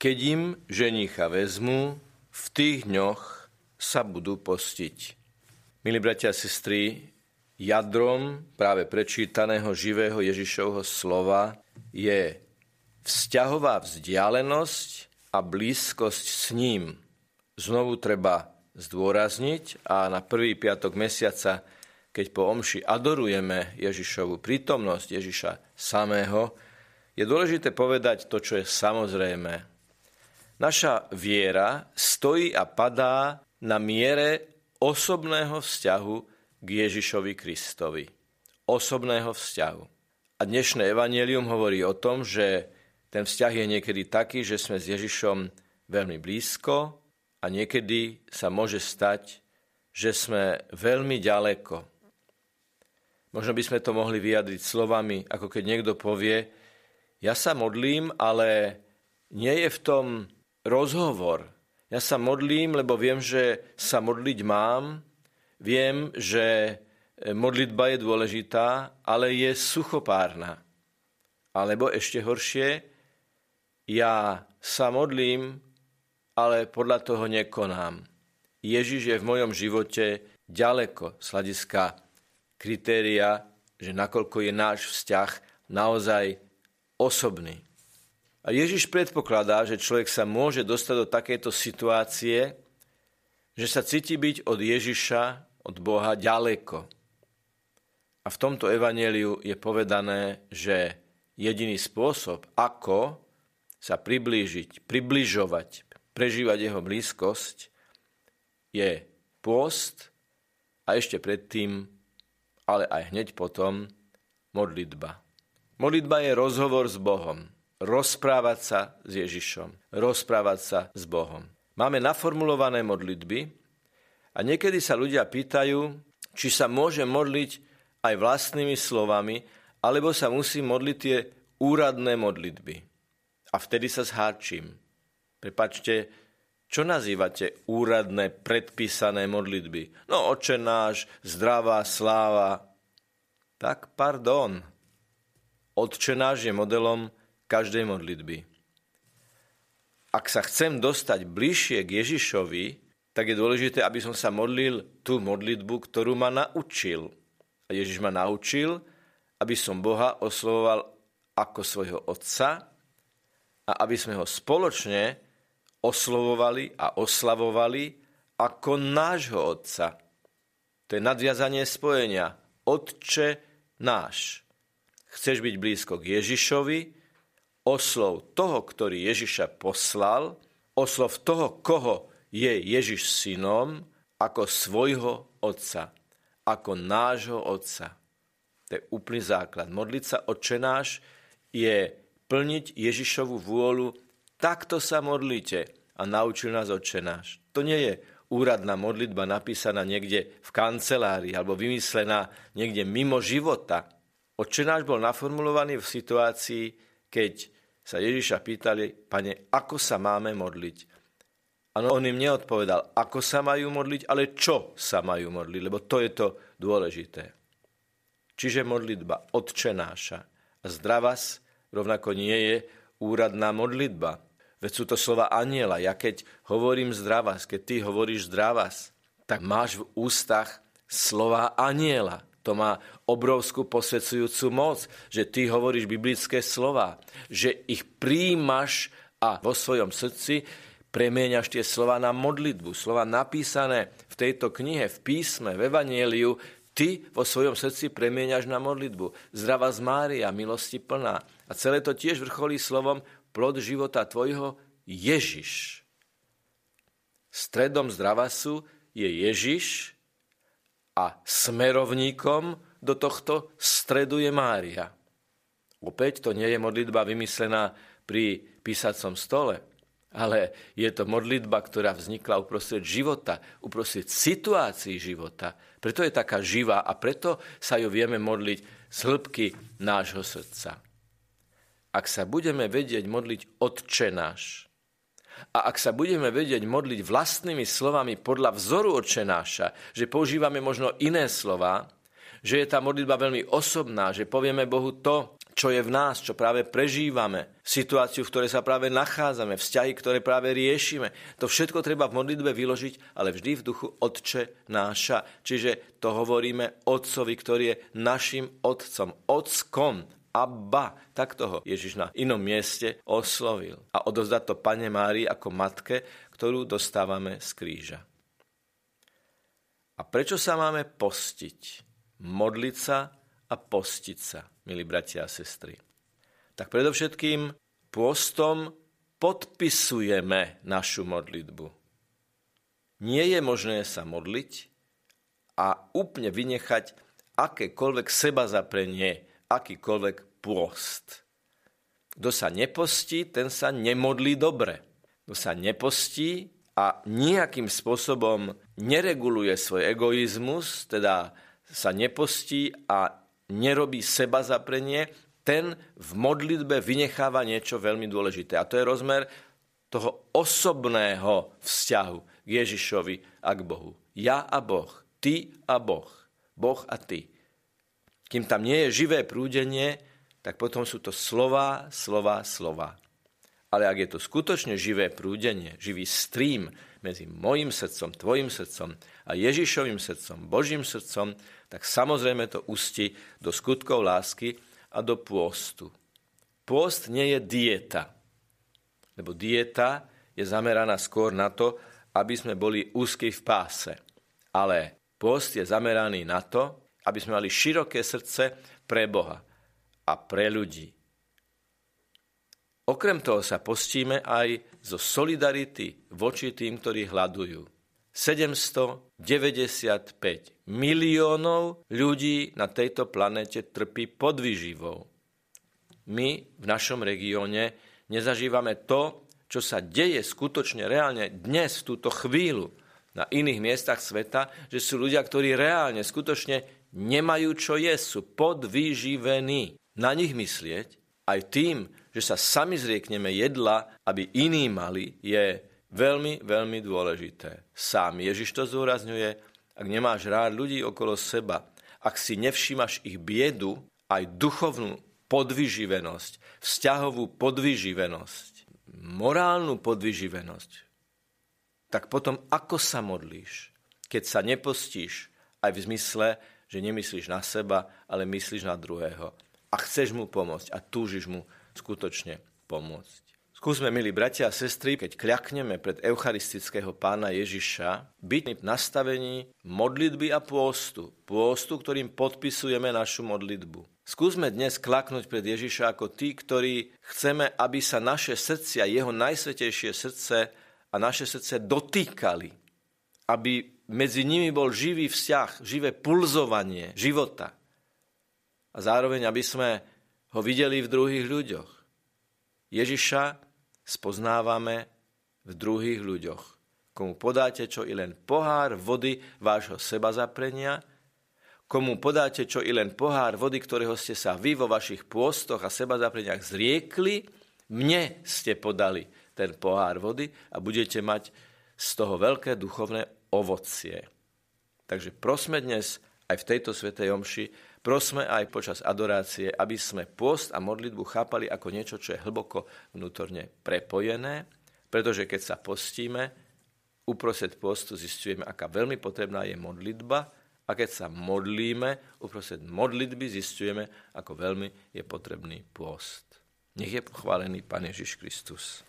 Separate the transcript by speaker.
Speaker 1: keď im ženicha vezmu, v tých dňoch sa budú postiť. Milí bratia a sestry, jadrom práve prečítaného živého Ježišovho slova je vzťahová vzdialenosť a blízkosť s ním. Znovu treba zdôrazniť a na prvý piatok mesiaca, keď po omši adorujeme Ježišovu prítomnosť Ježiša samého, je dôležité povedať to, čo je samozrejme. Naša viera stojí a padá na miere osobného vzťahu k Ježišovi Kristovi. Osobného vzťahu. A dnešné evanelium hovorí o tom, že ten vzťah je niekedy taký, že sme s Ježišom veľmi blízko a niekedy sa môže stať, že sme veľmi ďaleko. Možno by sme to mohli vyjadriť slovami, ako keď niekto povie, ja sa modlím, ale nie je v tom rozhovor. Ja sa modlím, lebo viem, že sa modliť mám, viem, že modlitba je dôležitá, ale je suchopárna. Alebo ešte horšie, ja sa modlím, ale podľa toho nekonám. Ježiš je v mojom živote ďaleko z hľadiska kritéria, že nakoľko je náš vzťah naozaj osobný. A Ježiš predpokladá, že človek sa môže dostať do takejto situácie, že sa cíti byť od Ježiša, od Boha ďaleko. A v tomto evaneliu je povedané, že jediný spôsob, ako sa priblížiť, približovať, prežívať jeho blízkosť, je pôst a ešte predtým, ale aj hneď potom, modlitba. Modlitba je rozhovor s Bohom rozprávať sa s Ježišom, rozprávať sa s Bohom. Máme naformulované modlitby a niekedy sa ľudia pýtajú, či sa môže modliť aj vlastnými slovami, alebo sa musí modliť tie úradné modlitby. A vtedy sa zháčim. Prepačte, čo nazývate úradné predpísané modlitby? No, oče náš, zdravá sláva. Tak pardon. Otče náš je modelom každej modlitby. Ak sa chcem dostať bližšie k Ježišovi, tak je dôležité, aby som sa modlil tú modlitbu, ktorú ma naučil. A Ježiš ma naučil, aby som Boha oslovoval ako svojho Otca a aby sme ho spoločne oslovovali a oslavovali ako nášho Otca. To je nadviazanie spojenia. Otče náš. Chceš byť blízko k Ježišovi, oslov toho, ktorý Ježiša poslal, oslov toho, koho je Ježiš synom, ako svojho otca, ako nášho otca. To je úplný základ. Modliť sa očenáš je plniť Ježišovu vôľu. Takto sa modlite a naučil nás očenáš. To nie je úradná modlitba napísaná niekde v kancelárii alebo vymyslená niekde mimo života. Očenáš bol naformulovaný v situácii, keď sa Ježiša pýtali, pane, ako sa máme modliť? Ano, on im neodpovedal, ako sa majú modliť, ale čo sa majú modliť, lebo to je to dôležité. Čiže modlitba odčenáša. A zdravas rovnako nie je úradná modlitba. Veď sú to slova aniela. Ja keď hovorím zdravas, keď ty hovoríš zdravas, tak máš v ústach slova aniela. To má obrovskú posvedcujúcu moc, že ty hovoríš biblické slova, že ich príjmaš a vo svojom srdci premieňaš tie slova na modlitbu. Slova napísané v tejto knihe, v písme, v Evangeliu, ty vo svojom srdci premieňaš na modlitbu. Zdrava z Mária, milosti plná. A celé to tiež vrcholí slovom plod života tvojho Ježiš. Stredom zdravasu je Ježiš, a smerovníkom do tohto stredu je Mária. Opäť to nie je modlitba vymyslená pri písacom stole, ale je to modlitba, ktorá vznikla uprostred života, uprostred situácií života. Preto je taká živá a preto sa ju vieme modliť z hĺbky nášho srdca. Ak sa budeme vedieť modliť Otče náš, a ak sa budeme vedieť modliť vlastnými slovami podľa vzoru očenáša, že používame možno iné slova, že je tá modlitba veľmi osobná, že povieme Bohu to, čo je v nás, čo práve prežívame, situáciu, v ktorej sa práve nachádzame, vzťahy, ktoré práve riešime. To všetko treba v modlitbe vyložiť, ale vždy v duchu Otče náša. Čiže to hovoríme Otcovi, ktorý je našim Otcom, Ockom, Abba, tak toho Ježiš na inom mieste oslovil. A odozdať to Pane Mári ako matke, ktorú dostávame z kríža. A prečo sa máme postiť? Modliť sa a postiť sa, milí bratia a sestry. Tak predovšetkým pôstom podpisujeme našu modlitbu. Nie je možné sa modliť a úplne vynechať akékoľvek seba zaprenie, akýkoľvek pôst. Kto sa nepostí, ten sa nemodlí dobre. Kto sa nepostí a nejakým spôsobom nereguluje svoj egoizmus, teda sa nepostí a nerobí seba zaprenie, ten v modlitbe vynecháva niečo veľmi dôležité. A to je rozmer toho osobného vzťahu k Ježišovi a k Bohu. Ja a Boh, ty a Boh, Boh a ty. Kým tam nie je živé prúdenie, tak potom sú to slova, slova, slova. Ale ak je to skutočne živé prúdenie, živý stream medzi mojim srdcom, tvojim srdcom a Ježišovým srdcom, Božím srdcom, tak samozrejme to ústi do skutkov lásky a do pôstu. Pôst nie je dieta, lebo dieta je zameraná skôr na to, aby sme boli úzky v páse. Ale pôst je zameraný na to, aby sme mali široké srdce pre Boha a pre ľudí. Okrem toho sa postíme aj zo solidarity voči tým, ktorí hľadujú. 795 miliónov ľudí na tejto planete trpí podvyživou. My v našom regióne nezažívame to, čo sa deje skutočne reálne dnes, v túto chvíľu, na iných miestach sveta, že sú ľudia, ktorí reálne, skutočne nemajú čo jesť, sú podvyživení. Na nich myslieť, aj tým, že sa sami zriekneme jedla, aby iní mali, je veľmi, veľmi dôležité. Sám Ježiš to zúrazňuje, ak nemáš rád ľudí okolo seba, ak si nevšímaš ich biedu, aj duchovnú podvyživenosť, vzťahovú podvyživenosť, morálnu podvyživenosť, tak potom ako sa modlíš, keď sa nepostíš aj v zmysle, že nemyslíš na seba, ale myslíš na druhého. A chceš mu pomôcť a túžiš mu skutočne pomôcť. Skúsme, milí bratia a sestry, keď kľakneme pred eucharistického pána Ježiša, byť v nastavení modlitby a pôstu. Pôstu, ktorým podpisujeme našu modlitbu. Skúsme dnes klaknúť pred Ježiša ako tí, ktorí chceme, aby sa naše srdcia, jeho najsvetejšie srdce a naše srdce dotýkali. Aby medzi nimi bol živý vzťah, živé pulzovanie života. A zároveň, aby sme ho videli v druhých ľuďoch. Ježiša spoznávame v druhých ľuďoch. Komu podáte čo i len pohár vody vášho seba zaprenia, komu podáte čo i len pohár vody, ktorého ste sa vy vo vašich pôstoch a seba zapreniach zriekli, mne ste podali ten pohár vody a budete mať z toho veľké duchovné ovocie. Takže prosme dnes aj v tejto svetej omši, prosme aj počas adorácie, aby sme post a modlitbu chápali ako niečo, čo je hlboko vnútorne prepojené, pretože keď sa postíme, uprostred postu zistujeme, aká veľmi potrebná je modlitba a keď sa modlíme, uprostred modlitby zistujeme, ako veľmi je potrebný pôst. Nech je pochválený Pán Ježiš Kristus.